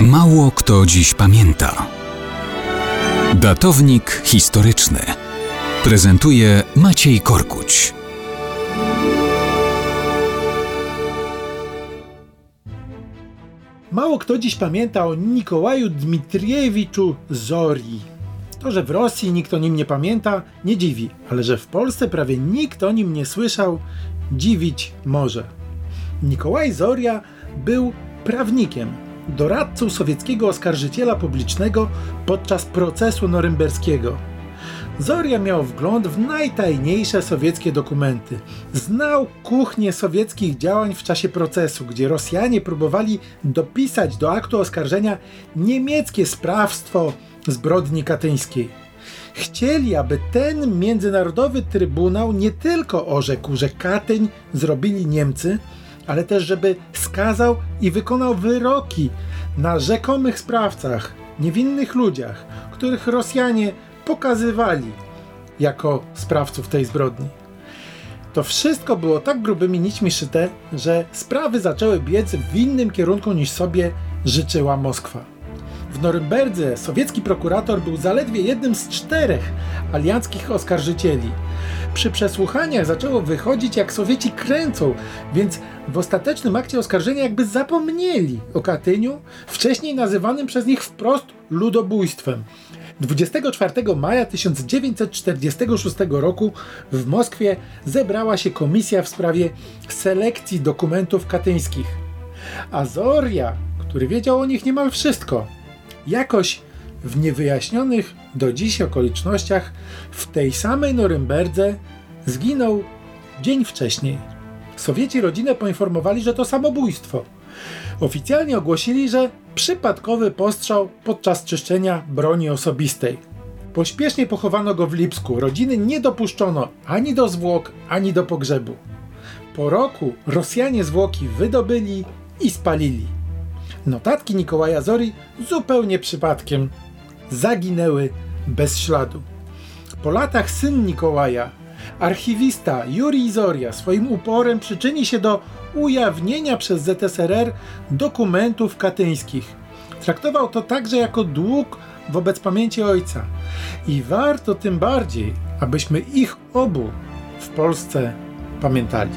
Mało kto dziś pamięta. Datownik historyczny prezentuje Maciej Korkuć. Mało kto dziś pamięta o Nikołaju Dmitriewiczu Zori. To, że w Rosji nikt o nim nie pamięta, nie dziwi, ale że w Polsce prawie nikt o nim nie słyszał, dziwić może. Nikołaj Zoria był prawnikiem, doradcą sowieckiego oskarżyciela publicznego podczas procesu norymberskiego. Zoria miał wgląd w najtajniejsze sowieckie dokumenty. Znał kuchnię sowieckich działań w czasie procesu, gdzie Rosjanie próbowali dopisać do aktu oskarżenia niemieckie sprawstwo zbrodni katyńskiej. Chcieli, aby ten międzynarodowy trybunał nie tylko orzekł, że Katyń zrobili Niemcy, ale też żeby skazał i wykonał wyroki na rzekomych sprawcach, niewinnych ludziach, których Rosjanie pokazywali jako sprawców tej zbrodni. To wszystko było tak grubymi nićmi szyte, że sprawy zaczęły biec w innym kierunku niż sobie życzyła Moskwa. W Norymberdze sowiecki prokurator był zaledwie jednym z czterech alianckich oskarżycieli. Przy przesłuchaniach zaczęło wychodzić, jak Sowieci kręcą, więc w ostatecznym akcie oskarżenia jakby zapomnieli o Katyniu, wcześniej nazywanym przez nich wprost ludobójstwem. 24 maja 1946 roku w Moskwie zebrała się komisja w sprawie selekcji dokumentów katyńskich. Azoria, który wiedział o nich niemal wszystko, jakoś w niewyjaśnionych do dziś okolicznościach w tej samej Norymberdze zginął dzień wcześniej. Sowieci rodzinę poinformowali, że to samobójstwo. Oficjalnie ogłosili, że przypadkowy postrzał podczas czyszczenia broni osobistej. Pośpiesznie pochowano go w Lipsku. Rodziny nie dopuszczono ani do zwłok, ani do pogrzebu. Po roku Rosjanie zwłoki wydobyli i spalili. Notatki Nikołaja Zori zupełnie przypadkiem zaginęły bez śladu. Po latach syn Nikołaja, archiwista Jurij Zoria, swoim uporem przyczyni się do ujawnienia przez ZSRR dokumentów katyńskich. Traktował to także jako dług wobec pamięci ojca. I warto tym bardziej, abyśmy ich obu w Polsce pamiętali.